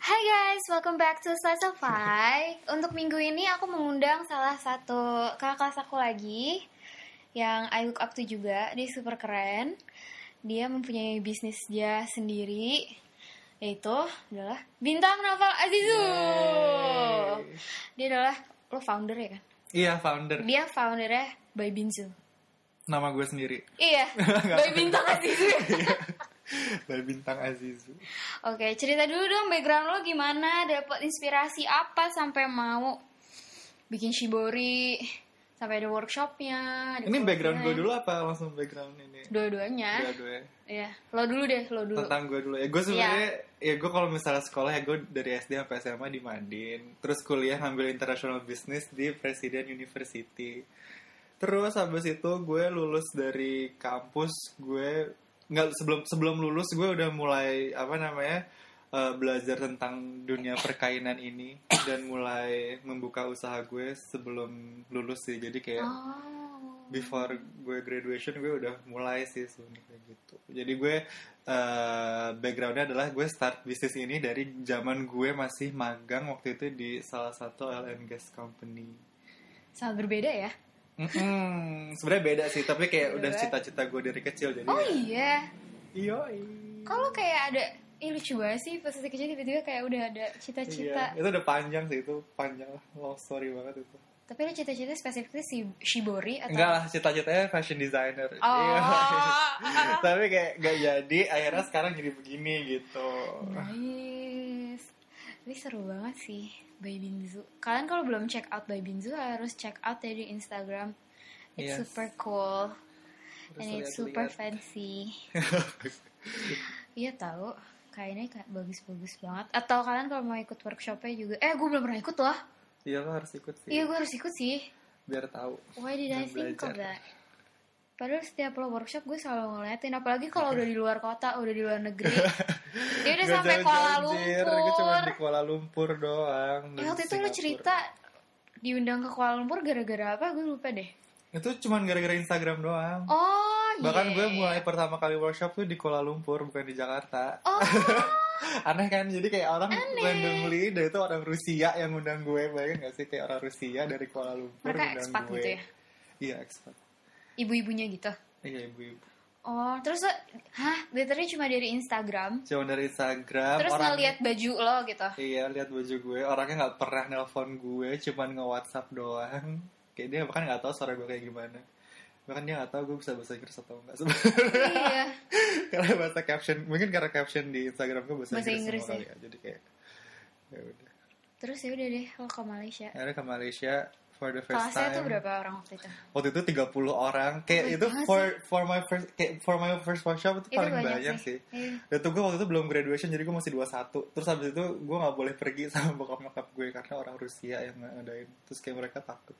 Hai guys, welcome back to Slice of. Untuk minggu ini aku mengundang salah satu kakak kelas aku lagi yang I look up to juga. Dia super keren. Dia mempunyai bisnis dia sendiri yaitu adalah Bintang Novel Azizu. Dia adalah lo founder ya kan? Iya founder. Dia foundernya By Binzu. Nama gue sendiri. Iya, By Bintang Azizu. Dari bintang Azizu. Oke, cerita dulu dong background lo gimana, dapat inspirasi apa sampai mau bikin shibori, sampai ada workshopnya. ada Ini background gue dulu apa langsung background ini? Dua-duanya. Dua-dua. Iya, lo dulu deh, lo dulu. Tentang gue dulu ya. Gue sebenarnya ya gue kalau misalnya sekolah ya gue dari SD sampai SMA di Madin. Terus kuliah ngambil international business di Presiden University. Terus habis itu gue lulus dari kampus gue nggak sebelum sebelum lulus gue udah mulai apa namanya eh, belajar tentang dunia perkainan ini dan mulai membuka usaha gue sebelum lulus sih jadi kayak Oh. before gue graduation gue udah mulai sih sebenarnya gitu jadi gue eh, backgroundnya adalah gue start bisnis ini dari zaman gue masih magang waktu itu di salah satu oil and gas company Sangat berbeda ya. Mm-mm. sebenarnya beda sih tapi kayak udah cita-cita gue dari kecil jadi Oh ya- iya. iya Kalau kayak ada Ih lucu banget sih pas masih kecil tiba-tiba kayak udah ada Iya, cita-cita itu udah panjang sih itu panjang long story banget itu Tapi lo cita-cita spesifiknya si Shibori atau enggak lah cita-citanya fashion designer Oh. Iya. tapi kayak gak jadi akhirnya sekarang jadi begini gitu. Tapi seru banget sih By Binzu. Kalian kalau belum check out By Binzu harus check out ya di Instagram. It's Yes. super cool Terus and it's super lihat-lihat. fancy. Iya tahu. Kayaknya kayak bagus-bagus banget. Atau kalian kalau mau ikut workshopnya juga. Eh, gue belum pernah ikut loh. iya lo harus ikut sih Iya, gue harus ikut sih. biar tahu Why did I think of belajar. that? Padahal setiap lo workshop gue selalu ngeliatin Apalagi kalau udah di luar kota, udah di luar negeri. Dia udah sampai Kuala Jir. Gue cuma Lumpur. Di Kuala Lumpur doang Eh, waktu itu lo cerita diundang ke Kuala Lumpur gara-gara apa? Gue lupa deh. itu cuma gara-gara Instagram doang. Oh, bahkan yeah. gue mulai pertama kali workshop tuh di Kuala Lumpur bukan di Jakarta. Oh, aneh kan? Jadi kayak orang randomly dari itu orang Rusia yang undang gue. Bayangin gak sih? Kayak orang Rusia dari Kuala Lumpur mereka undang expat gue. gitu ya? iya expat Ibu-ibunya gitu. iya ibu-ibu Oh, terus hah? Literally cuma dari Instagram. cuma dari Instagram Terus orang ngeliat baju lo gitu. iya lihat baju gue orangnya nggak pernah nelpon gue cuman nge WhatsApp doang kayak dia bahkan nggak tahu suara gue kayak gimana bahkan dia nggak tahu gue bisa bahasa Inggris atau enggak sebenarnya iya. karena bahasa caption mungkin karena caption di Instagram gue bahasa, Bahasa Inggris, Inggris ya? kali ya jadi kayak ya udah Terus ya udah deh lo ke Malaysia. akhirnya ke Malaysia for the first Kelasnya time. tuh berapa orang waktu itu? waktu itu 30 orang. Kayak Oh itu God, for for my first kayak for my first workshop itu Itu paling banyak banyak, sih. sih, dan tuh gue waktu itu belum graduation jadi gue masih 21 terus habis itu gue nggak boleh pergi sama bokap nyokap gue karena orang Rusia yang ngadain. Terus kayak mereka takut.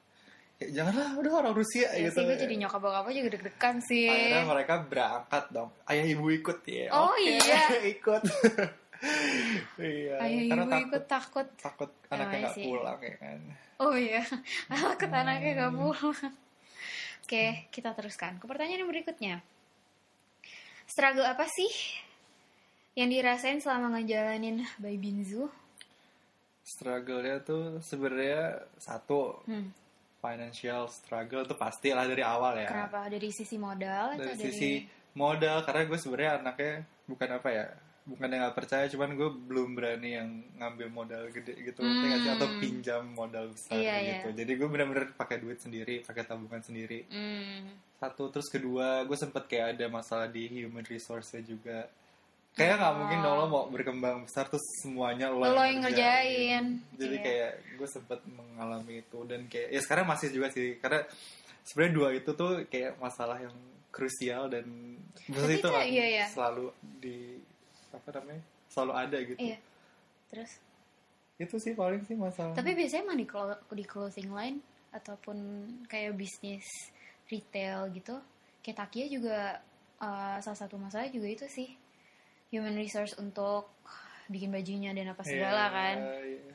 Kayak janganlah udah orang Rusia Ya gitu. sih gue jadi nyokap bokap gue juga deg-degan sih. akhirnya mereka berangkat dong. Ayah ibu ikut ya. Oh, Oke, iya. ikut iya Ayah karena ibu takut ikut takut. takut anaknya nggak sih. pulang ya kan Oh iya, takut anaknya gak Hmm. pulang. Oke, kita teruskan ke pertanyaan yang berikutnya. Struggle apa sih yang dirasain selama ngejalanin By Binzu? struggle-nya tuh sebenarnya satu Hmm, financial struggle itu pasti lah dari awal ya Kenapa? Dari sisi modal atau dari dari... sisi modal karena gue sebenarnya anaknya bukan apa ya bukan yang nggak percaya cuman gue belum berani yang ngambil modal gede gitu nggak sih? atau Hmm. pinjam modal besar Iya, gitu jadi gue benar-benar pakai duit sendiri pakai tabungan sendiri Hmm, satu terus kedua gue sempet kayak ada masalah di human resource juga kayak nggak mungkin dong lo mau berkembang besar terus semuanya lo, Lo yang ngerjain. jadi Iya. kayak gue sempet mengalami itu dan kayak ya sekarang masih juga sih karena sebenarnya dua itu tuh kayak masalah yang krusial dan itu iya, iya. selalu di apa namanya selalu ada gitu Iya. Terus? itu sih paling sih masalah Tapi biasanya emang di, di clothing line ataupun kayak bisnis retail gitu, kayak Takia juga uh, salah satu masalah juga itu sih human resource untuk bikin bajunya dan apa segala Iya, kan. iya.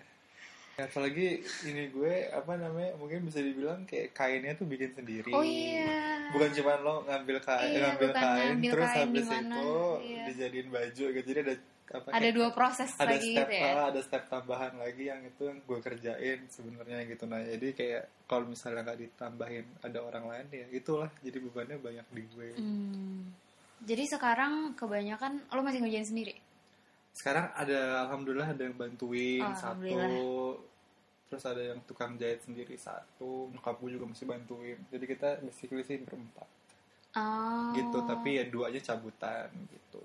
Ya, apalagi ini gue apa namanya mungkin bisa dibilang kayak kainnya tuh bikin sendiri. Oh iya. Bukan cuma lo ngambil kain, Iya, ngambil kain ngambil terus kain habis di mana, itu iya. dijadiin baju gitu. Jadi ada apa ada kayak dua proses ada lagi step gitu ya ah, ada step tambahan lagi yang itu yang gue kerjain sebenarnya gitu nah jadi kayak kalau misalnya nggak ditambahin ada orang lain ya itulah jadi bebannya banyak di gue Hmm. jadi sekarang kebanyakan lo masih ngerjain sendiri sekarang ada alhamdulillah ada yang bantuin Oh, satu terus ada yang tukang jahit sendiri satu nyokap gue juga masih bantuin jadi kita basically sih berempat oh gitu tapi ya duanya cabutan gitu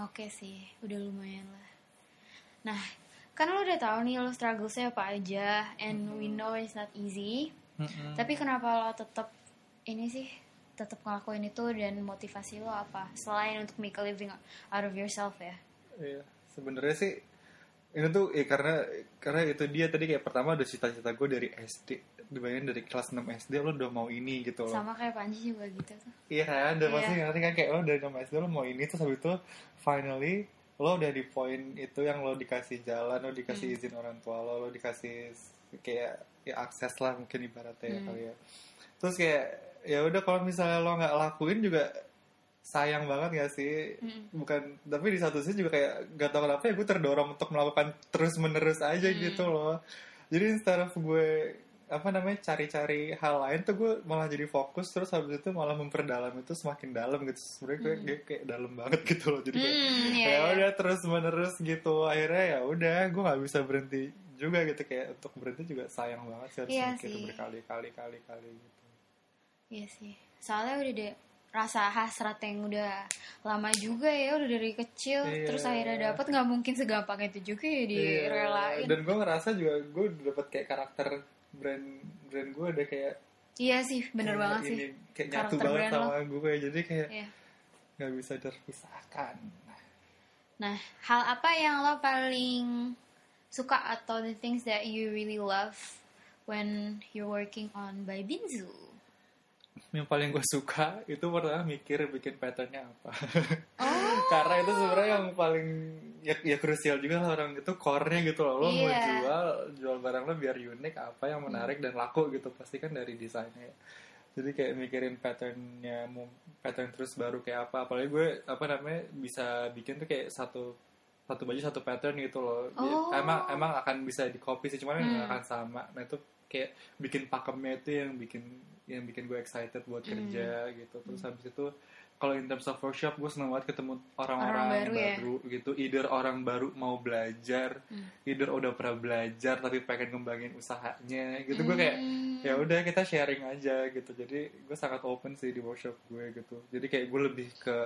Oke sih, udah lumayan lah. Nah, kan lo udah tahu nih lo strugglesnya apa aja, and we know it's not easy. Mm-mm. Tapi kenapa lo tetap ini sih, tetap ngelakuin itu dan motivasi lo apa? Selain untuk make a living out of yourself ya. Iya, sebenarnya sih ini tuh eh, karena karena itu dia tadi kayak pertama udah cita-cita gue dari SD dibayangin dari kelas 6 SD lo udah mau ini gitu loh Sama kayak Panji juga gitu tuh. iya kan udah Iya. pasti ngerti kan kayak lo dari 6 SD lo mau ini terus habis itu finally lo udah di poin itu yang lo dikasih jalan lo dikasih Hmm. izin orang tua lo lo dikasih kayak ya akses lah mungkin ibaratnya ya Hmm. kali ya terus kayak ya udah kalau misalnya lo nggak lakuin juga sayang banget gak sih Mm. bukan tapi di satu sisi juga kayak gak tau kenapa ya gue terdorong untuk melakukan terus menerus aja Hmm. gitu loh jadi instead of gue apa namanya cari-cari hal lain tuh gue malah jadi fokus terus habis itu malah memperdalam itu semakin dalam gitu sebenarnya gue Hmm. kayak, kayak dalam banget gitu loh jadi kayak Hmm, iya, ya iya. udah terus menerus gitu akhirnya ya udah gue nggak bisa berhenti juga gitu kayak untuk berhenti juga sayang banget sih harus Iya mikir berkali-kali kali-kali gitu Iya sih. Soalnya udah deh rasa hasrat yang udah lama juga ya udah dari kecil Iya. terus akhirnya dapet nggak mungkin segampang itu juga ya Iya, direlain dan gue ngerasa juga gue dapet kayak karakter brand brand gue ada kayak iya sih bener kayak banget sih ini, kayak nyatu Karakter banget sama gue jadi kayak Iya. nggak bisa terpisahkan Nah, hal apa yang lo paling suka atau the things that you really love when you're working on Baibinzu? Yang paling gue suka itu pertama mikir bikin patternnya apa. Oh, karena itu sebenarnya yang paling ya, ya krusial juga lah orang itu core-nya gitu loh. Lo mau Iya. jual jual barang lo biar unik apa yang menarik dan laku gitu. Pasti kan dari desainnya. Jadi kayak mikirin patternnya mau pattern terus baru kayak apa. Apalagi gue apa namanya bisa bikin tuh kayak satu satu baju satu pattern gitu loh. Oh. emang emang akan bisa di copy sih cuman Hmm. akan sama. Nah itu kayak bikin pakemnya itu yang bikin yang bikin gue excited buat Hmm. kerja gitu terus habis itu kalau in terms of workshop gue seneng banget ketemu Orang orang-orang baru ya? baru, gitu either orang baru mau belajar Hmm. either udah pernah belajar tapi pengen ngembangin usahanya gitu gue kayak Hmm. ya udah kita sharing aja gitu jadi gue sangat open sih di workshop gue gitu jadi kayak gue lebih ke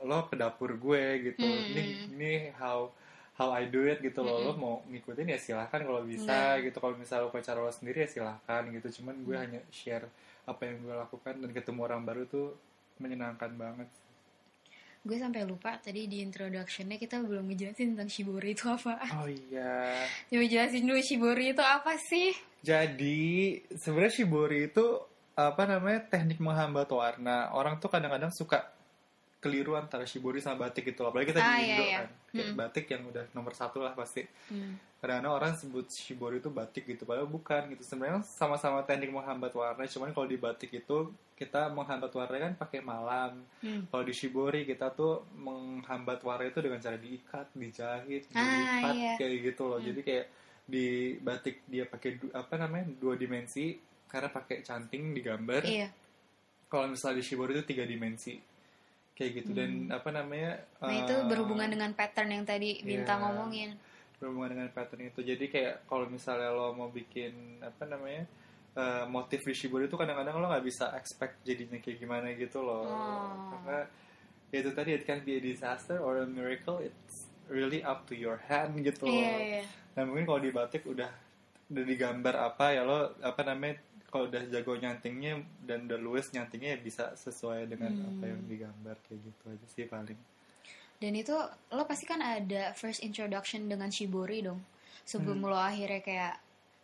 lo ke dapur gue gitu Hmm. ini ini how how I do it gitu loh lo Mm-mm. mau ngikutin ya silahkan kalau bisa gitu kalau misalnya lo punya cara lo sendiri ya silahkan gitu cuman gue Hmm. hanya share apa yang gue lakukan dan ketemu orang baru tuh menyenangkan banget Gue sampai lupa tadi di introductionnya kita belum ngejelasin tentang Shibori itu apa. oh iya Coba jelasin dulu Shibori itu apa sih? Jadi sebenarnya shibori itu apa namanya teknik menghambat warna. Orang tuh kadang-kadang suka keliru antara shibori sama batik gitu. Apalagi kita Ah, di iya, Indo iya. kan. Kayak Hmm. batik yang udah nomor satu lah pasti. Hmm. Kadang-kadang orang sebut shibori itu batik gitu. Padahal bukan gitu. Sebenarnya sama-sama teknik menghambat warna. Cuman kalau di batik itu kita menghambat warna kan pakai malam. Hmm. Kalau di shibori kita tuh menghambat warna itu dengan cara diikat, dijahit, Ah, dilipat iya. kayak gitu loh. Hmm. Jadi kayak di batik dia pakai apa namanya dua dimensi karena pakai canting digambar. Iya. Kalau misalnya di shibori itu tiga dimensi kayak gitu dan apa namanya? Hmm. Nah itu eh, berhubungan dengan pattern yang tadi Bintang iya. ngomongin. berhubungan dengan pattern itu. Jadi kayak kalau misalnya lo mau bikin apa namanya? eh, motif di shibori itu kadang-kadang lo nggak bisa expect jadinya kayak gimana gitu loh. Oh. Karena ya itu tadi it can be a disaster or a miracle. It's really up to your hand gitu loh. Iya, iya. Nah mungkin kalau di batik udah udah digambar apa ya lo apa namanya kalau udah jago nyantingnya dan udah luwes nyantingnya ya bisa sesuai dengan Hmm. apa yang digambar kayak gitu aja sih paling. Dan itu lo pasti kan ada first introduction dengan Shibori dong. Sebelum Hmm. lo akhirnya kayak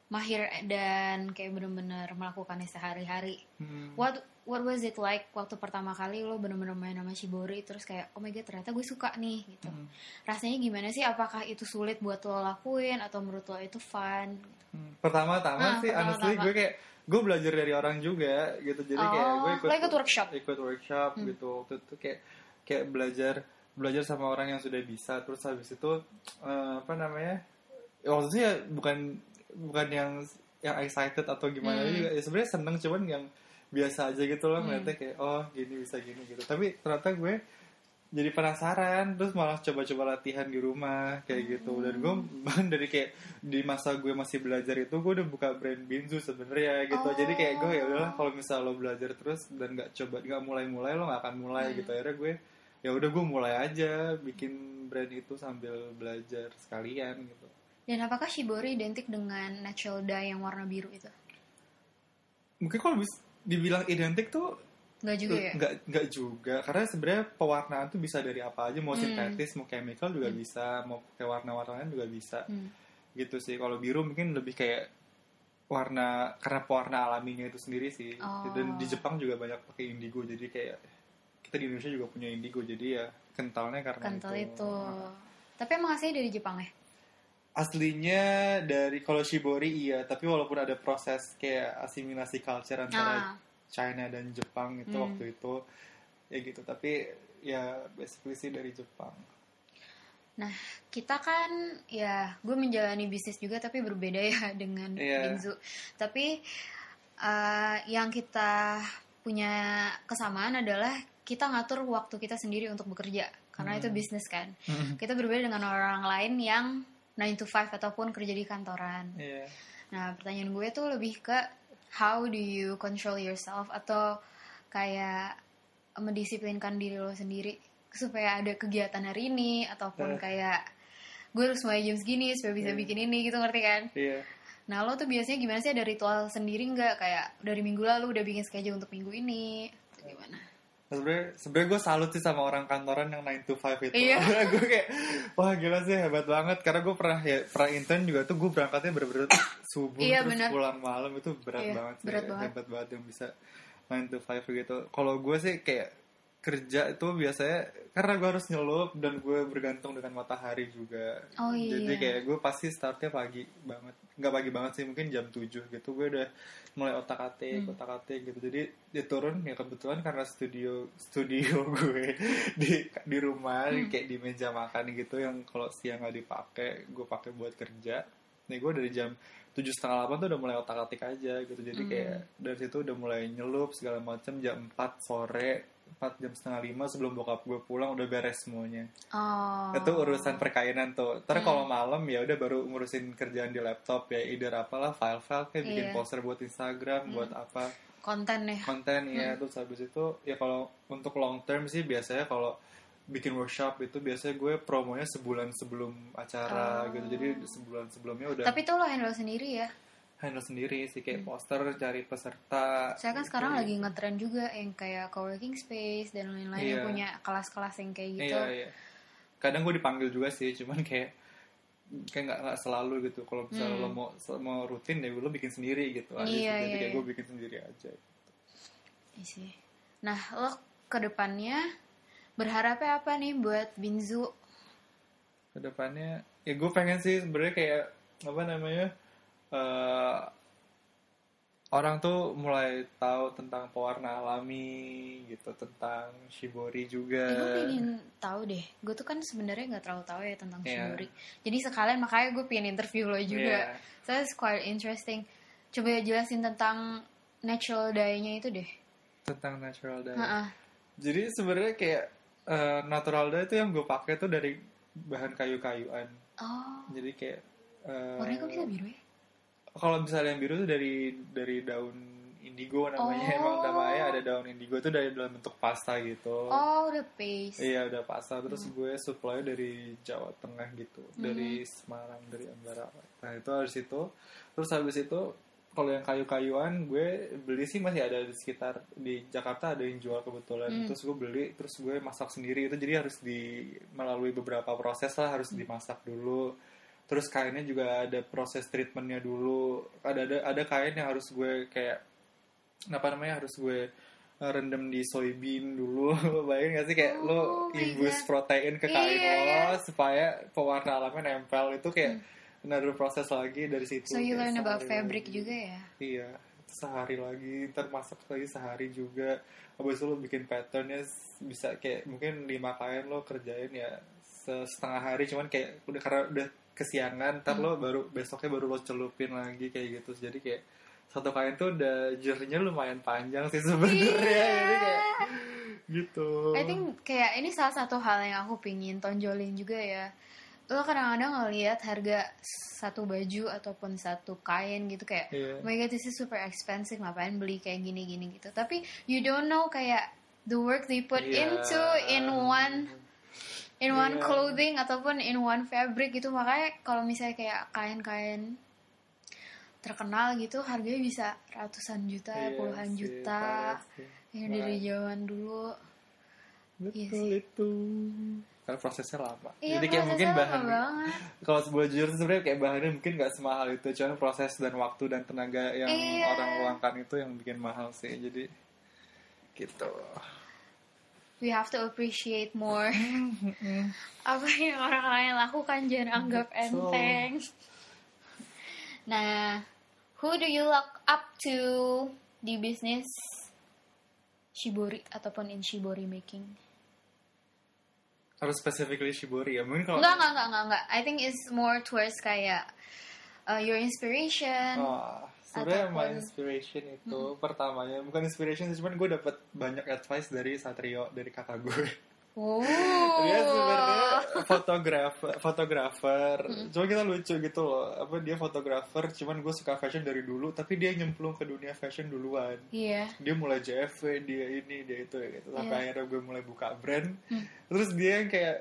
mahir dan kayak bener-bener melakukannya sehari-hari. Hmm. What what was it like waktu pertama kali lo bener-bener main sama Shibori terus kayak oh my god ternyata gue suka nih gitu. Hmm. Rasanya gimana sih? Apakah itu sulit buat lo lakuin atau menurut lo itu fun? Hmm. Pertama-tama Ah, sih pertama-tama. honestly gue kayak gue belajar dari orang juga gitu jadi kayak Oh, gue ikut ikut workshop? ikut workshop Hmm. gitu waktu itu kayak kayak belajar belajar sama orang yang sudah bisa terus habis itu eh, apa namanya ya, maksudnya bukan bukan yang yang excited atau gimana Hmm. juga ya sebenarnya seneng cuman yang biasa aja gitu loh Hmm. ngeliatnya kayak oh gini bisa gini gitu tapi ternyata gue jadi penasaran terus malah coba-coba latihan di rumah kayak gitu dan gue bahkan dari kayak di masa gue masih belajar itu gue udah buka brand Binzu sebenarnya gitu Oh. jadi kayak gue ya udahlah kalau misal lo belajar terus dan nggak coba nggak mulai-mulai lo nggak akan mulai Hmm. gitu akhirnya gue ya udah gue mulai aja bikin brand itu sambil belajar sekalian gitu Dan apakah Shibori identik dengan natural dye yang warna biru itu? mungkin kalau bis dibilang identik tuh Enggak juga ya? nggak nggak juga. Karena sebenarnya pewarnaan tuh bisa dari apa aja. Mau Hmm. sintetis mau chemical juga bisa. Mau pakai warna-warna lain juga bisa. Hmm. gitu sih. Kalau biru mungkin lebih kayak warna karena pewarna alaminya itu sendiri sih. Oh. dan di Jepang juga banyak pakai indigo. Jadi kayak kita di Indonesia juga punya indigo. Jadi ya kentalnya karena Kental itu, itu. Tapi emang aslinya dari Jepang ya? aslinya dari kalau shibori iya. Tapi walaupun ada proses kayak asimilasi culture antara Ah, China dan Jepang itu Hmm. waktu itu ya gitu tapi ya basically sih dari Jepang Nah, kita kan ya gue menjalani bisnis juga tapi berbeda ya dengan Iya. Binzu. Tapi eh, yang kita punya kesamaan adalah kita ngatur waktu kita sendiri untuk bekerja karena Hmm. itu bisnis kan. Kita berbeda dengan orang lain yang 9 to 5 ataupun kerja di kantoran. Iya Nah, pertanyaan gue tuh lebih ke how do you control yourself atau kayak mendisiplinkan diri lo sendiri supaya ada kegiatan hari ini ataupun Eh. kayak gue harus mulai jam segini supaya bisa Hmm. bikin ini gitu ngerti kan? iya Nah, lo tuh biasanya gimana sih ada ritual sendiri nggak kayak dari minggu lalu udah bikin schedule untuk minggu ini atau gimana? Sebenarnya sebenarnya gue salut sih sama orang kantoran yang 9 to 5 itu Iya. gue kayak wah gila sih hebat banget karena gue pernah ya pernah intern juga tuh gue berangkatnya bener-bener subuh Iya, terus bener. pulang malam itu berat Iya, banget sih berat banget. hebat banget yang bisa 9 to 5 gitu kalau gue sih kayak kerja itu biasanya karena gue harus nyelup dan gue bergantung dengan matahari juga Oh iya. jadi kayak gue pasti startnya pagi banget nggak pagi banget sih mungkin jam 7 gitu gue udah mulai otak atik Hmm. otak atik gitu jadi dia turun ya kebetulan karena studio studio gue di di rumah Hmm. kayak di meja makan gitu yang kalau siang nggak dipakai gue pakai buat kerja nih gue dari jam tujuh setengah delapan tuh udah mulai otak atik aja gitu jadi Hmm. kayak dari situ udah mulai nyelup segala macam jam 4 sore 4 jam setengah lima sebelum bokap gue pulang udah beres semuanya Oh. itu urusan perkainan tuh. Ntar Hmm. kalau malam ya udah baru ngurusin kerjaan di laptop ya, either apalah file-file kayak bikin Iya. poster buat Instagram, Hmm. buat apa konten ya. konten ya. Terus habis itu ya kalau untuk long term sih biasanya kalau bikin workshop itu biasanya gue promonya sebulan sebelum acara Oh. gitu. Jadi sebulan sebelumnya udah Tapi tuh lo handle sendiri ya. Handle sendiri sih kayak poster cari peserta. Saya kan gitu. sekarang lagi ngetren juga yang kayak co-working space dan lain-lain yang Iya. punya kelas-kelas yang kayak gitu. Iya, iya. Kadang gue dipanggil juga sih, cuman kayak kayak nggak nggak selalu gitu. Kalau misalnya Hmm. lo mau mau rutin ya lo bikin sendiri gitu. aja Iya. Jadi iya, kayak iya. gue bikin sendiri aja. Iya sih. Nah, lo ke depannya berharapnya apa nih buat Binzu? Ke depannya ya gue pengen sih sebenarnya kayak apa namanya eh, orang tuh mulai tahu tentang pewarna alami gitu tentang shibori juga. Eh, gue pengen tahu deh. Gue tuh kan sebenarnya nggak terlalu tahu ya tentang Iya. Shibori. Jadi sekalian makanya gue pengen interview lo juga. Iya. So it's quite interesting. Coba jelasin tentang natural dye-nya itu deh. tentang natural dye. Heeh. Jadi sebenarnya kayak eh, natural dye itu yang gue pakai tuh dari bahan kayu-kayuan. Oh, Jadi kayak eh, warnanya kok bisa biru ya? Kalau misalnya yang biru tuh dari dari daun indigo namanya Oh. emang namanya ada daun indigo itu dari dalam bentuk pasta gitu. Oh, udah paste. Iya udah pasta terus Hmm. gue supply dari Jawa Tengah gitu dari Semarang dari Ambarawa. Nah itu habis itu terus habis itu kalau yang kayu-kayuan gue beli sih masih ada di sekitar di Jakarta ada yang jual kebetulan Hmm. terus gue beli terus gue masak sendiri itu jadi harus di melalui beberapa proses lah harus Hmm. dimasak dulu terus kainnya juga ada proses treatmentnya dulu ada ada ada kain yang harus gue kayak apa namanya harus gue uh, rendam di soybean dulu bayangin gak sih kayak Oh lo infus God. protein ke kain Iya, lo iya. supaya pewarna alamnya nempel itu kayak another proses lagi dari situ So you learn about fabric lagi. juga ya? iya sehari lagi ntar masak lagi sehari juga habis itu lo bikin patternnya bisa kayak mungkin lima kain lo kerjain ya se- setengah hari cuman kayak udah karena udah kesiangan ntar lo baru besoknya baru lo celupin lagi kayak gitu jadi kayak satu kain tuh udah journey-nya lumayan panjang sih sebenarnya jadi kayak gitu I think kayak ini salah satu hal yang aku pingin tonjolin juga ya. Lo kadang-kadang ngeliat harga satu baju ataupun satu kain gitu kayak, Iya. oh my god this is super expensive, ngapain beli kayak gini-gini gitu. Tapi you don't know kayak the work they put Iya. into in one in one Iya. clothing ataupun in one fabric gitu. Makanya kalau misalnya kayak kain-kain terkenal gitu harganya bisa ratusan juta, Iya puluhan sih, juta. yang dari zaman dulu. Iya betul sih. itu. Karena prosesnya lama. Iya, jadi kayak mungkin bahan kalau sebuah jujur sebenarnya kayak bahannya mungkin nggak semahal itu. Cuman proses dan waktu dan tenaga yang Iya. orang luangkan itu yang bikin mahal sih. Jadi gitu We have to appreciate more apa yang orang lain lakukan jangan anggap enteng. Nah, who do you look up to di bisnis shibori ataupun in shibori making? harus specifically shibori ya mungkin kalau Enggak, enggak, enggak, enggak, enggak. I think it's more towards kayak uh, your inspiration. Oh, sebenarnya my inspiration itu pertamanya bukan inspiration sih, cuman gue dapet banyak advice dari Satrio dari kakak gue. Oh. dia sebenarnya fotografer, fotografer. Cuma kita lucu gitu loh. Apa dia fotografer, cuman gue suka fashion dari dulu, tapi dia nyemplung ke dunia fashion duluan. Iya. Dia mulai JFW, dia ini, dia itu gitu. Sampai Iya. akhirnya gue mulai buka brand. Hmm. Terus dia yang kayak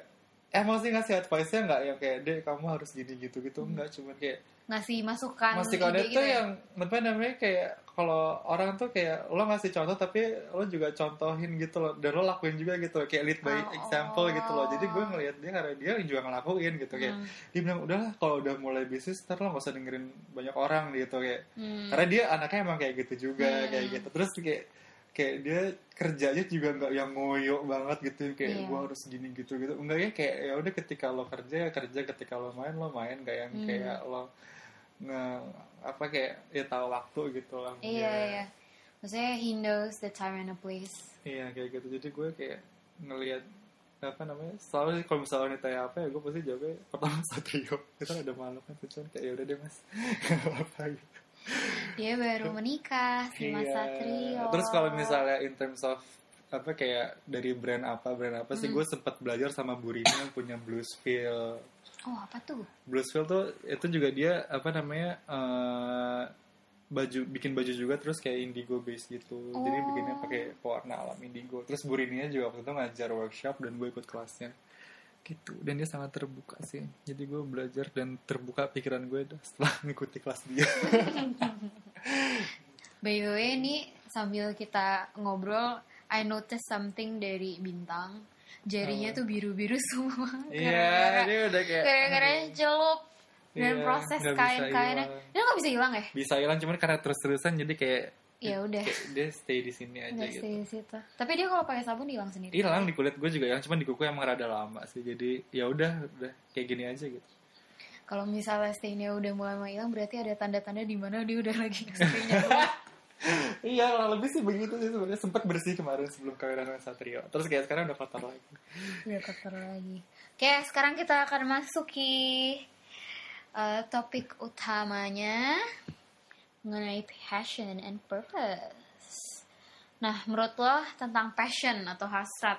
emang sih ngasih advice-nya nggak yang kayak deh kamu harus gini gitu gitu enggak cuman kayak Ngasih masukan Masih kode ide tuh gitu ya? yang apa namanya kayak kalau orang tuh kayak lo ngasih contoh tapi lo juga contohin gitu loh dan lo lakuin juga gitu loh. kayak lead by Oh. example gitu loh jadi gue ngelihat dia karena dia juga ngelakuin gitu kayak Hmm. dia bilang udahlah kalau udah mulai bisnis ntar lo gak usah dengerin banyak orang gitu kayak Hmm. karena dia anaknya emang kayak gitu juga Hmm. kayak gitu terus kayak kayak dia kerjanya juga nggak yang ngoyo banget gitu kayak Iya. gue harus gini gitu gitu enggak ya kayak ya udah ketika lo kerja ya kerja ketika lo main lo main gak yang Hmm. kayak lo nge apa kayak ya tahu waktu gitu lah Iya, Ya. iya. Maksudnya he knows the time and the place. iya kayak gitu jadi gue kayak ngelihat apa namanya selalu kalau misalnya ditanya apa ya gue pasti jawabnya pertama satrio kita ada malu kan cuman kayak ya udah deh mas apa gitu Dia baru menikah si Mas Iya. Satrio. Terus kalau misalnya in terms of apa kayak dari brand apa brand apa sih Hmm. gue sempat belajar sama Burina yang punya Bluesville. Oh, apa tuh? Bluesville tuh itu juga dia apa namanya eh, baju bikin baju juga terus kayak indigo base gitu. Jadi Oh. bikinnya pakai pewarna alam indigo. Terus Burininya juga waktu itu ngajar workshop dan gue ikut kelasnya gitu dan dia sangat terbuka sih jadi gue belajar dan terbuka pikiran gue setelah mengikuti kelas dia By the way, nih sambil kita ngobrol, I notice something dari bintang. Jarinya Oh. tuh biru-biru semua. iya Gara-gara- dia udah kayak Gara-gara celup dan Iya, proses kain-kainnya. Dia nggak bisa hilang ya? bisa hilang cuman karena terus-terusan jadi kayak Ya udah. dia stay di sini aja Nggak gitu stay di situ. Tapi dia kalau pakai sabun hilang sendiri. hilang di kulit gue juga hilang cuman di kuku emang rada lama sih jadi ya udah udah kayak gini aja gitu Kalau misalnya stainnya udah mulai mau hilang, berarti ada tanda-tanda di mana dia udah lagi stainnya. iya kurang lebih sih begitu sih sebenarnya sempat bersih kemarin sebelum kawinan sama Satrio terus kayak sekarang udah kotor lagi udah kotor lagi. Oke, sekarang kita akan masuki eh, topik utamanya mengenai passion and purpose. Nah, menurut lo tentang passion atau hasrat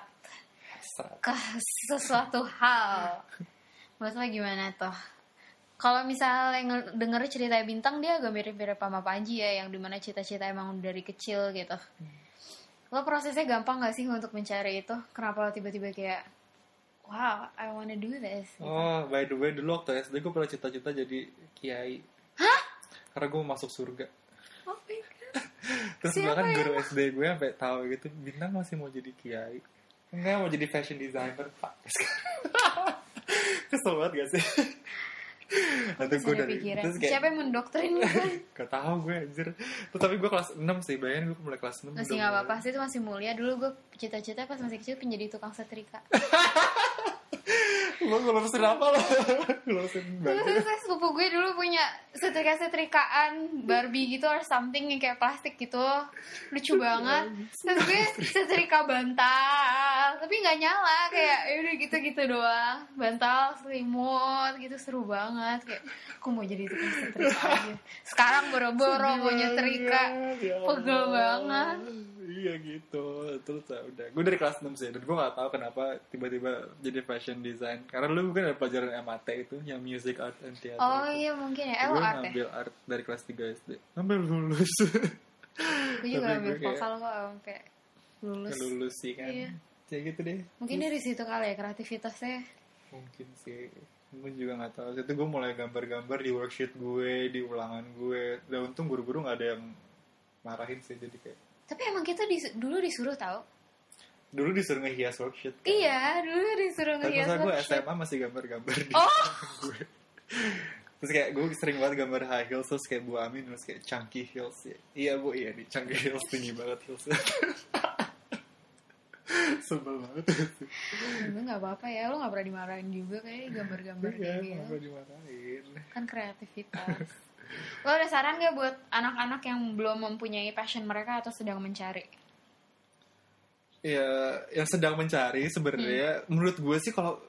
Hasrat. ke sesuatu hal, menurut lo gimana tuh? Kalau misalnya nge- denger cerita bintang dia agak mirip-mirip sama Panji ya, yang di mana cita-cita emang dari kecil gitu. Lo prosesnya gampang gak sih untuk mencari itu? Kenapa lo tiba-tiba kayak, wow, I wanna do this? gitu? oh by the way dulu waktu SD gue pernah cita-cita jadi kiai Hah? karena gue mau masuk surga Oh my God. terus Siapa bahkan guru SD gue sampai tahu gitu bintang masih mau jadi kiai enggak mau jadi fashion designer pak kesel banget gak sih Atau gue dari terus kayak Siapa yang mendoktrin kan? Gak tau gue anjir Terus tapi gue kelas 6 sih Bayangin gue mulai kelas 6 Masih nggak mulai- apa-apa sih itu masih mulia. Dulu gue cita-cita pas masih kecil pengen jadi tukang setrika. lo ngelurusin apa lo ngelurusin Terus saya sepupu gue dulu punya setrika-setrikaan Barbie gitu or something yang kayak plastik gitu. Lucu banget. Terus gue setrika bantal Tapi nggak nyala kayak ya udah gitu-gitu doang. Bantal, selimut gitu seru banget. Kayak aku mau jadi tukang setrika aja. Sekarang boro-boro mau nyetrika. Ya Pegel banget. Iya gitu. Terus ya udah. Gue dari kelas 6 sih dan gue gak tahu kenapa tiba-tiba jadi fashion design. Karena lu mungkin ada pelajaran MAT itu yang music art and theater Oh itu. iya mungkin ya, gue art ya? ngambil art dari kelas 3 SD sampai lulus. Gue juga Tapi ambil gue kayak- vokal kok sampai lulus. Lulus sih kan. Iya. kayak gitu deh. Mungkin dari situ kali ya kreativitasnya. Mungkin sih. Gue juga nggak tahu. Itu gue mulai gambar-gambar di worksheet gue di ulangan gue. Dan untung guru-guru nggak ada yang marahin sih jadi kayak Tapi emang kita dis- dulu disuruh tahu dulu disuruh ngehias worksheet kan. Iya, dulu disuruh tapi ngehias masa gue. SMA masih gambar-gambar di Oh. gue terus kayak gue sering banget gambar high heels terus kayak Bu Amin terus kayak chunky heels ya. iya bu iya nih chunky heels tinggi banget heels sebel banget Dulu gak apa-apa ya, lo gak pernah dimarahin juga kayak gambar-gambar iya kenapa gitu. dimarahin Kan kreativitas. Lo ada saran gak buat anak-anak yang belum mempunyai passion mereka atau sedang mencari? ya yang sedang mencari sebenarnya Hmm. menurut gue sih kalau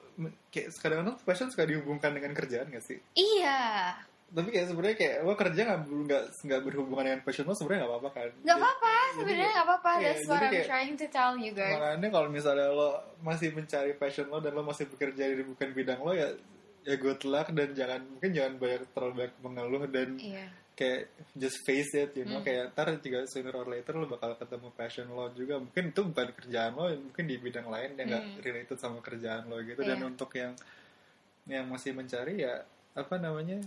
kayak kadang-kadang passion suka dihubungkan dengan kerjaan gak sih Iya, tapi kayak sebenarnya kayak lo kerja nggak nggak nggak berhubungan dengan passion lo sebenarnya nggak apa-apa kan gak apa-apa. Sebenarnya gak apa-apa. Iya, That's what I'm kayak- trying to tell you guys. makanya kalau misalnya lo masih mencari passion lo dan lo masih bekerja di bukan bidang lo ya ya good luck dan jangan mungkin jangan banyak terlalu banyak mengeluh dan Iya. kayak just face it you know Hmm. kayak ntar juga sooner or later lo bakal ketemu passion lo juga mungkin itu bukan kerjaan lo mungkin di bidang lain yang nggak Hmm. related sama kerjaan lo gitu dan Iya. untuk yang yang masih mencari ya apa namanya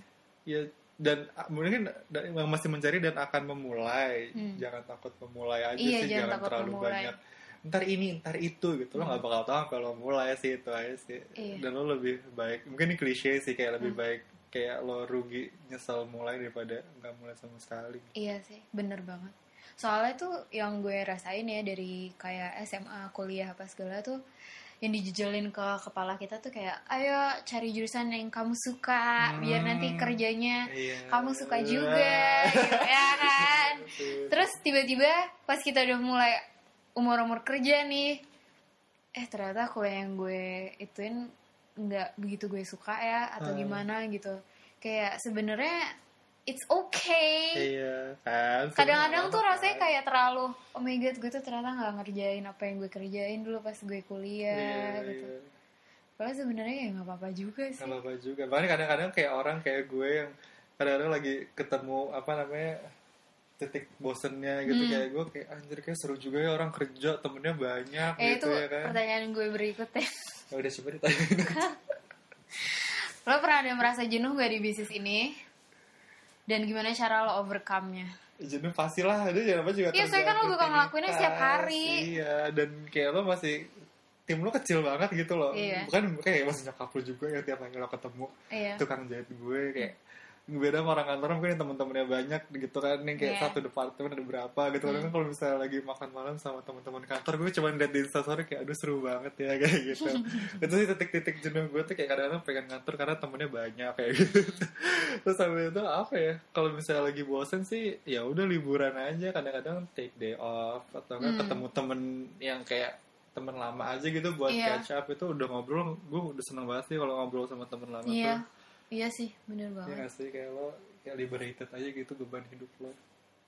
ya dan mungkin yang masih mencari dan akan memulai Hmm. jangan takut memulai aja Iya, sih jangan jangan, terlalu memulai. banyak ntar ini ntar itu gitu lo nggak bakal tahu kalau mulai sih itu aja sih Iya. dan lo lebih baik mungkin ini klise sih kayak lebih Hmm. baik kayak lo rugi nyesel mulai daripada nggak mulai sama sekali Iya sih, bener banget. Soalnya tuh yang gue rasain ya dari kayak SMA, kuliah apa segala tuh yang dijejelin ke kepala kita tuh kayak ayo cari jurusan yang kamu suka biar nanti Hmm. kerjanya Iya. kamu suka juga gitu, ya kan terus tiba-tiba pas kita udah mulai umur-umur kerja nih eh ternyata kuliah yang gue ituin nggak begitu gue suka ya atau Hmm. gimana gitu kayak sebenarnya it's okay iya kan kadang-kadang tuh rasanya kan. kayak terlalu oh my god gue tuh ternyata nggak ngerjain apa yang gue kerjain dulu pas gue kuliah Iya, gitu iya. padahal sebenarnya ya nggak apa-apa juga sih Gak apa-apa juga. Bahkan kadang-kadang kayak orang kayak gue yang kadang-kadang lagi ketemu apa namanya titik bosennya gitu Hmm. kayak gue kayak anjir kayak seru juga ya orang kerja temennya banyak eh gitu itu ya kan. pertanyaan gue berikutnya Ya udah coba ditanya. lo pernah ada merasa jenuh gak di bisnis ini dan gimana cara lo overcome-nya Jenuh pastilah ada jangan apa juga Iya, soalnya kan lo bakal ngelakuinnya setiap hari. Iya dan kayak lo masih tim lo kecil banget gitu loh. Iya. Bukan kayak masih nyokap lo juga yang tiap kali lo ketemu iya tukang jahit gue kayak beda sama orang kantor mungkin teman-temannya banyak gitu kan. Yang kayak Iya. satu departemen ada berapa gitu. Kan Hmm. kalau misalnya lagi makan malam sama teman-teman kantor gue cuma liat di instastory kayak aduh seru banget ya kayak gitu. Itu sih titik-titik jenuh gue tuh kayak kadang-kadang pengen ngantor karena temennya banyak kayak gitu. Terus sampai itu apa ya kalau misalnya lagi bosen sih ya udah liburan aja. Kadang-kadang take day off atau kan ketemu temen yang kayak temen lama aja gitu buat Iya. catch up. Itu udah ngobrol gue udah seneng banget sih kalau ngobrol sama temen lama iya. tuh iya sih bener Iya banget. gak sih kayak lo kayak liberated aja gitu beban hidup lo.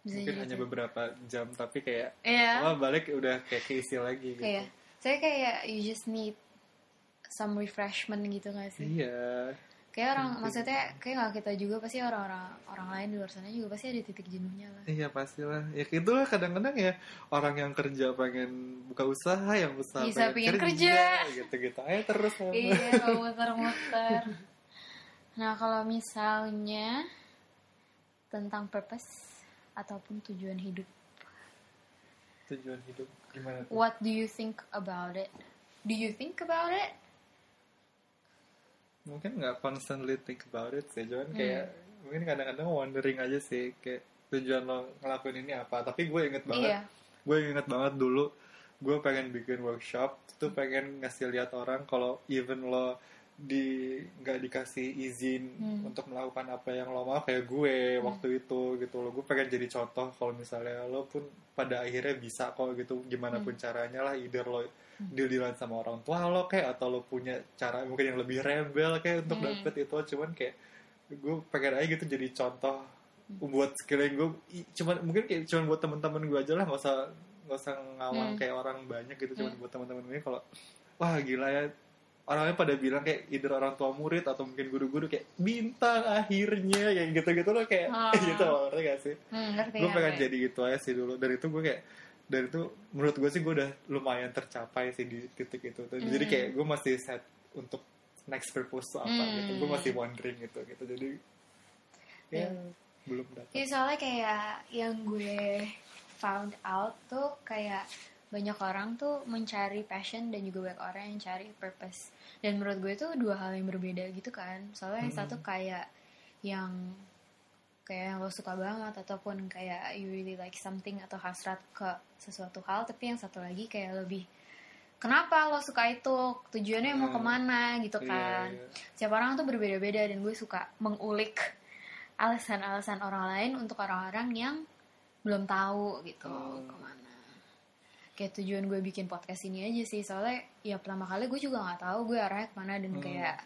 Bisa mungkin jadi hanya beberapa jam tapi kayak iya. lo balik udah kayak keisi lagi gitu. Kayak saya kayak you just need some refreshment gitu gak sih? Iya. Kayak orang maksudnya kayak nggak kita juga pasti orang-orang orang lain di luar sana juga pasti ada titik jenuhnya lah. Iya pastilah. Ya itu lah kadang-kadang ya orang yang kerja pengen buka usaha yang usaha Bisa pengen kerja. gitu-gitu aja terus. Iya muter-muter nah kalau misalnya tentang purpose ataupun tujuan hidup. Tujuan hidup gimana tuh? what do you think about it? Do you think about it? Mungkin nggak constantly think about it sih Hmm. cuman kayak mungkin kadang-kadang wondering aja sih kayak tujuan lo ngelakuin ini apa. Tapi gue inget banget iya. gue inget banget dulu gue pengen bikin workshop tuh pengen ngasih lihat orang kalau even lo di nggak dikasih izin Hmm. untuk melakukan apa yang lo mau kayak gue waktu itu gitu lo gue pengen jadi contoh kalau misalnya lo pun pada akhirnya bisa kok gitu gimana pun caranya lah either lo deal dealan sama orang tua lo kayak atau lo punya cara mungkin yang lebih rebel kayak untuk Hmm. dapet itu cuman kayak gue pengen aja gitu jadi contoh buat sekeliling gue cuman mungkin kayak cuman buat teman-teman gue aja lah nggak usah nggak usah ngawang Hmm. kayak orang banyak gitu cuman Hmm. buat teman-teman gue kalau wah gila ya orang-orang pada bilang kayak either orang tua murid atau mungkin guru-guru kayak bintang akhirnya kayak gitu-gitu loh kayak Ah. gitu loh ngerti gak sih Hmm, gue pengen jadi gitu aja sih dulu dari itu gue kayak dari itu menurut gue sih gue udah lumayan tercapai sih di titik itu jadi Hmm. kayak gue masih set untuk next purpose tuh apa Hmm. gitu gue masih wondering gitu gitu jadi ya Hmm. belum dapat Iya soalnya kayak yang gue found out tuh kayak banyak orang tuh mencari passion dan juga banyak orang yang cari purpose. Dan menurut gue itu dua hal yang berbeda gitu kan. Soalnya yang satu kayak yang kayak yang lo suka banget ataupun kayak you really like something atau hasrat ke sesuatu hal tapi yang satu lagi kayak lebih kenapa lo suka itu tujuannya mau Hmm. ke mana gitu Iya, kan iya. setiap orang tuh berbeda-beda dan gue suka mengulik alasan-alasan orang lain untuk orang-orang yang belum tahu gitu Hmm. ke mana kayak tujuan gue bikin podcast ini aja sih soalnya ya pertama kali gue juga nggak tahu gue arahnya ke mana dan Hmm. kayak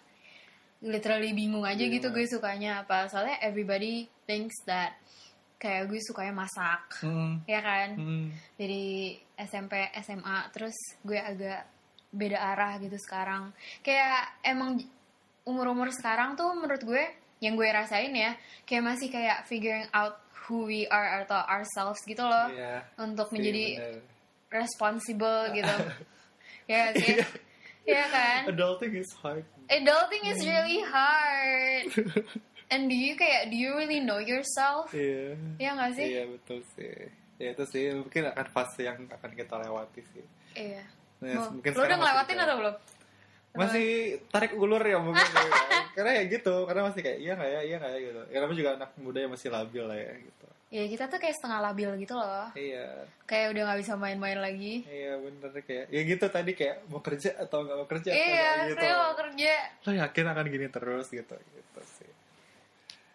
literally bingung aja Bingung gitu gue sukanya apa soalnya everybody thinks that kayak gue sukanya masak Hmm. ya kan Hmm. dari SMP SMA terus gue agak beda arah gitu sekarang kayak emang umur-umur sekarang tuh menurut gue yang gue rasain ya kayak masih kayak figuring out who we are atau ourselves gitu loh Iya. untuk Iya, menjadi bener. Responsible gitu. Ya sih. Ya kan? Adulting is hard. Adulting is really hard. And do you kayak do you really know yourself? Iya. Ya nggak sih? Iya betul sih. Ya itu sih. Mungkin akan fase yang akan kita lewati sih. Iya. Nah, Mau- mungkin lo udah ngelewatin atau belum? Masih tarik ulur ya mungkin ya. karena ya gitu karena masih kayak iya nggak ya iya nggak ya gitu. Ya namanya juga anak muda yang masih labil lah ya gitu ya kita tuh kayak setengah labil gitu loh. Iya. Kayak udah nggak bisa main-main lagi. Iya bener kayak ya gitu tadi kayak mau kerja atau nggak mau kerja iya gitu saya mau kerja. Lo yakin akan gini terus gitu gitu sih.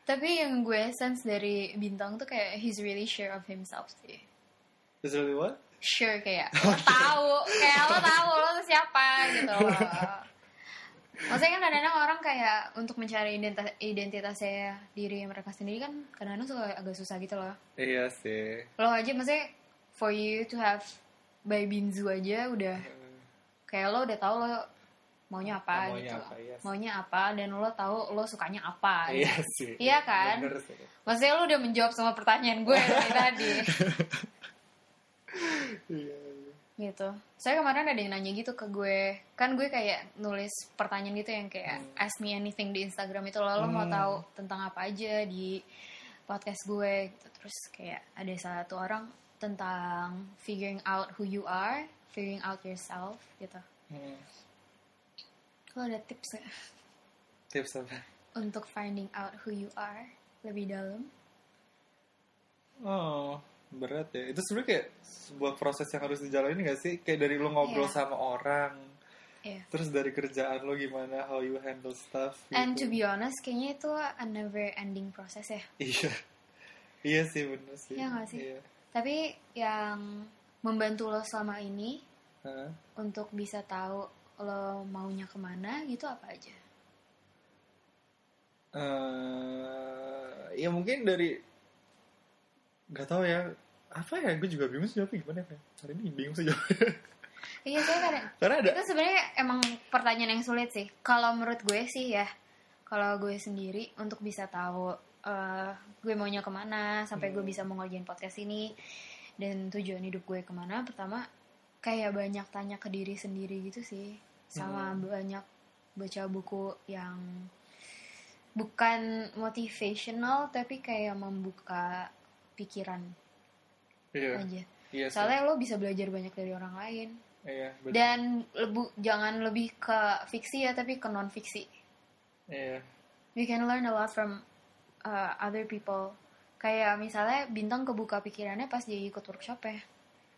Tapi yang gue sense dari bintang tuh kayak he's really sure of himself sih. Is really what? sure kayak lo tahu kayak lo tahu lo tuh siapa gitu loh maksudnya kan kadang-kadang orang kayak untuk mencari identitas identitasnya diri mereka sendiri kan kadang-kadang suka agak susah gitu loh Iya sih. lo aja maksudnya for you to have by Binzu aja udah kayak lo udah tahu lo maunya apa Maunya gitu apa, iya maunya apa dan lo tahu lo sukanya apa Iya gitu. sih. Iya kan? Bener sih. maksudnya lo udah menjawab semua pertanyaan gue dari tadi Iya. Gitu. Saya kemarin ada yang nanya gitu ke gue. Kan gue kayak nulis pertanyaan gitu yang kayak ask me anything di Instagram itu lo, lo mau Hmm. tahu tentang apa aja di podcast gue. Gitu. Terus kayak ada satu orang tentang figuring out who you are figuring out yourself gitu. Hmm. lo ada tips gak Tips apa? untuk finding out who you are lebih dalam berat ya. Itu sebenarnya kayak sebuah proses yang harus dijalani gak sih? Kayak dari lo ngobrol Iya. sama orang, Iya. terus dari kerjaan lo gimana, how you handle stuff. and to gitu. be honest kayaknya itu a never ending proses ya Iya. Iya sih, bener sih. Iya nggak sih? Iya. tapi yang membantu lo selama ini Hah? untuk bisa tahu lo maunya ke mana gitu apa aja eh ya mungkin dari nggak tahu ya apa ya? Gue juga bingung sih jawabnya gimana ya? Hari ini bingung sih jawabnya. Iya saya kadang karena ada itu sebenarnya emang pertanyaan yang sulit sih. Kalau menurut gue sih ya kalau gue sendiri untuk bisa tahu eh, gue maunya ke mana sampai gue Hmm. bisa mengerjain podcast ini dan tujuan hidup gue ke mana pertama kayak banyak tanya ke diri sendiri gitu sih. Sama Hmm. banyak baca buku yang bukan motivational tapi kayak membuka pikiran iya. Aja. Iya sih. soalnya lo bisa belajar banyak dari orang lain. Iya bener. dan lebu, jangan lebih ke fiksi ya tapi ke non fiksi iya. We can learn a lot from uh, other people. Kayak misalnya bintang kebuka pikirannya pas dia ikut workshop ya.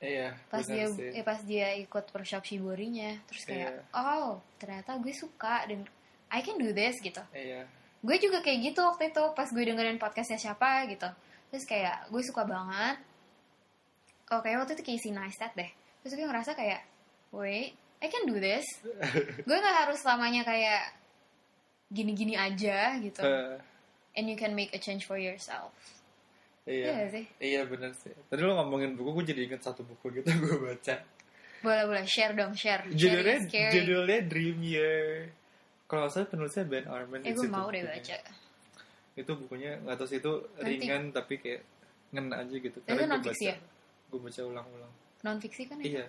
Iya pas dia sih. eh, pas dia ikut workshop shiborinya. Terus kayak Iya. oh ternyata gue suka dan I can do this gitu. Iya. Gue juga kayak gitu waktu itu pas gue dengerin podcastnya siapa gitu. Terus kayak gue suka banget oh kayak waktu itu Casey Neistat deh. Terus gue ngerasa kayak wait I can do this. Gue nggak harus selamanya kayak gini-gini aja gitu. Eh, and you can make a change for yourself. Iya. Iya sih? Iya bener sih. Tadi lo ngomongin buku gue jadi inget satu buku gitu gue baca. Boleh boleh. Share dong share. Judulnya judulnya Dream Year. Kalau salah penulisnya Ben Arman eh gue mau deh baca. Itu bukunya nggak tahu sih itu Nanti. ringan tapi kayak ngena aja gitu. Itu gue non-fiksi ya? Gue baca ulang-ulang non fiksi kan itu iya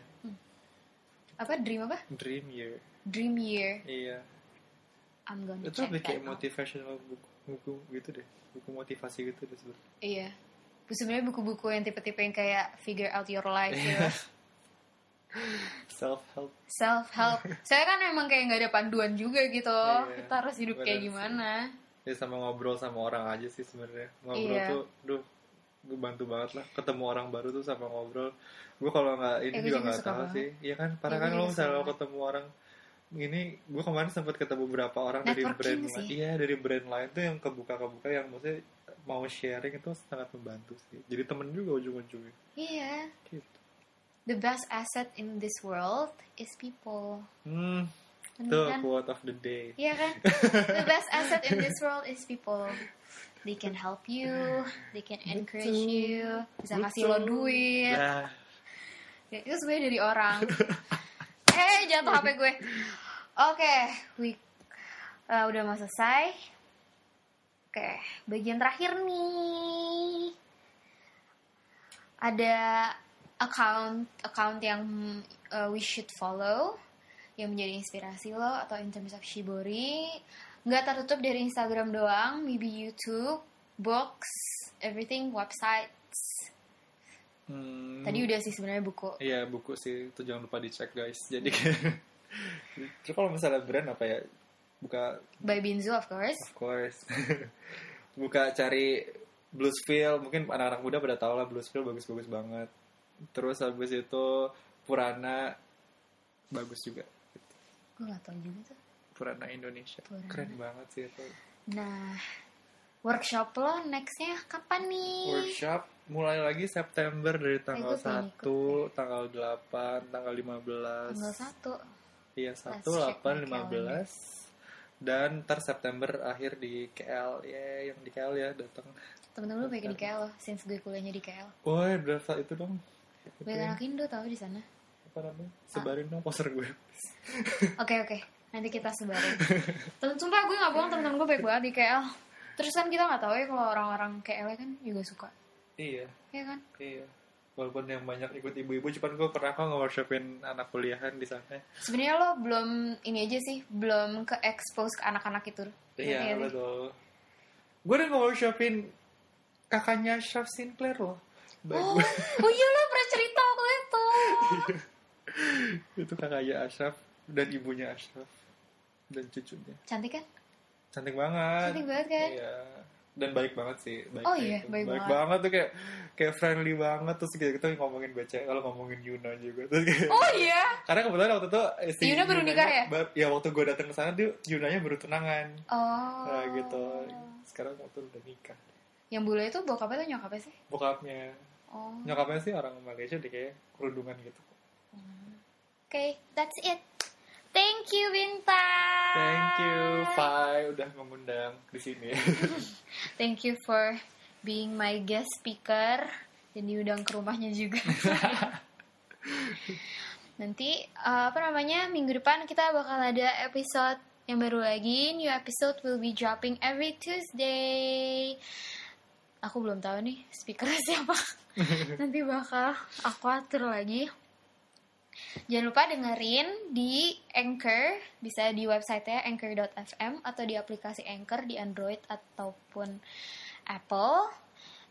apa dream apa Dream Year dream year iya I'm gonna itu lebih kayak motivational buku, buku gitu deh buku motivasi gitu deh sebenarnya Iya. Sebenarnya buku-buku yang tipe-tipe yang kayak figure out your life gitu. Iya. self help Self help. Saya kan emang kayak nggak ada panduan juga gitu. Iya, Kita harus hidup kayak sih. gimana. ya sama ngobrol sama orang aja sih sebenarnya ngobrol Iya. tuh duh gue bantu banget lah ketemu orang baru tuh sama ngobrol gue kalau nggak ini Eh, juga nggak tahu banget. sih iya kan parah Iya, kan gue lo misalnya lo ketemu orang ini gue kemarin sempat ketemu beberapa orang dari brand sih. lain iya dari brand lain tuh yang kebuka kebuka yang maksudnya mau sharing itu sangat membantu sih jadi temen juga ujung-ujungnya Iya. gitu The best asset in this world is people. hmm tuh kan? quote of the day Iya kan? The best asset in this world is people. They can help you, they can encourage Betul. you, bisa kasih lo Betul. duit. nah Ya, itu sebenarnya dari orang. eh, jatuh HP gue. Oke, we eh, udah mau selesai. Oke, bagian terakhir nih. Ada account account yang eh, we should follow yang menjadi inspirasi lo atau in terms of Shibori nggak tertutup dari Instagram doang maybe YouTube books everything websites. Hmm, tadi udah sih sebenarnya buku. Iya buku sih. Itu jangan lupa dicek guys. Jadi terus kalau misalnya brand apa ya? Buka by Binzu of course. Of course. Buka cari Bluesville mungkin anak-anak muda pada tahu lah Bluesville bagus-bagus banget. Terus habis itu Purana bagus juga. gue gak tau juga tuh Purana Indonesia. Purana. keren banget sih itu. nah workshop lo nextnya kapan nih? Workshop mulai lagi September dari tanggal pengen 1, tanggal 8, tanggal 15. tanggal satu. Iya, Let's 1, check 8, my 15 Dan ntar September akhir di KL Ya, yang di KL ya datang. Temen-temen lo baik di KL since gue kuliahnya di KL Woi, berapa itu dong. Itu gue anak Indo tau di sana. Apa namanya? Sebarin dong poster gue. Oke oke nanti kita sebarin. Temen, sumpah gue gak bohong temen-temen gue baik banget. Di KL terus kan kita nggak tahu ya kalau orang-orang KL kan juga suka. Iya, ya kan? Iya. Walaupun yang banyak ikut ibu-ibu Cuman gue pernah kok nge-workshopin anak kuliahan di sana. Sebenarnya lo belum ini aja sih belum ke expose ke anak-anak itu. Iya, sih? betul. Gue udah nge-workshopin kakaknya Chef Sinclair loh. Oh, gue oh iya lo pernah cerita waktu itu. Itu kakaknya Ashraf dan ibunya Ashraf dan cucunya. Cantik kan? Cantik banget. Cantik banget kan? iya. Dan baik banget sih baik Oh iya, baik banget. tuh kayak kayak friendly banget. Terus kayak kita ngomongin BC kalau ngomongin Yuna juga. Terus kayak oh iya? Karena kebetulan waktu itu eh, si Yuna baru nikah ya? bar- ya waktu gue datang ke sana dia Yunanya baru tunangan. Oh. Nah, gitu. Sekarang waktu udah nikah. Yang bule itu bokapnya tuh nyokapnya sih? Bokapnya. Oh. Oke nyokapnya sih orang Malaysia deh kayak kerudungan gitu. That's it thank you Bintang thank you Fai udah mengundang di sini. Thank you for being my guest speaker. Dan diundang ke rumahnya juga. Nanti uh, apa namanya minggu depan kita bakal ada episode yang baru lagi. New episode will be dropping every Tuesday. Aku belum tahu nih speakernya siapa. Nanti bakal aku atur lagi Jangan lupa dengerin di Anchor, bisa di website-nya anchor.fm atau di aplikasi Anchor di Android ataupun Apple.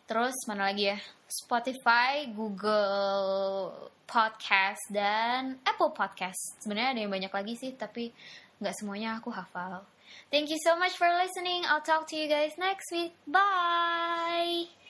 Terus mana lagi ya? Spotify, Google Podcast dan Apple Podcast. Sebenarnya ada yang banyak lagi sih, tapi nggak semuanya aku hafal. Thank you so much for listening. I'll talk to you guys next week. Bye.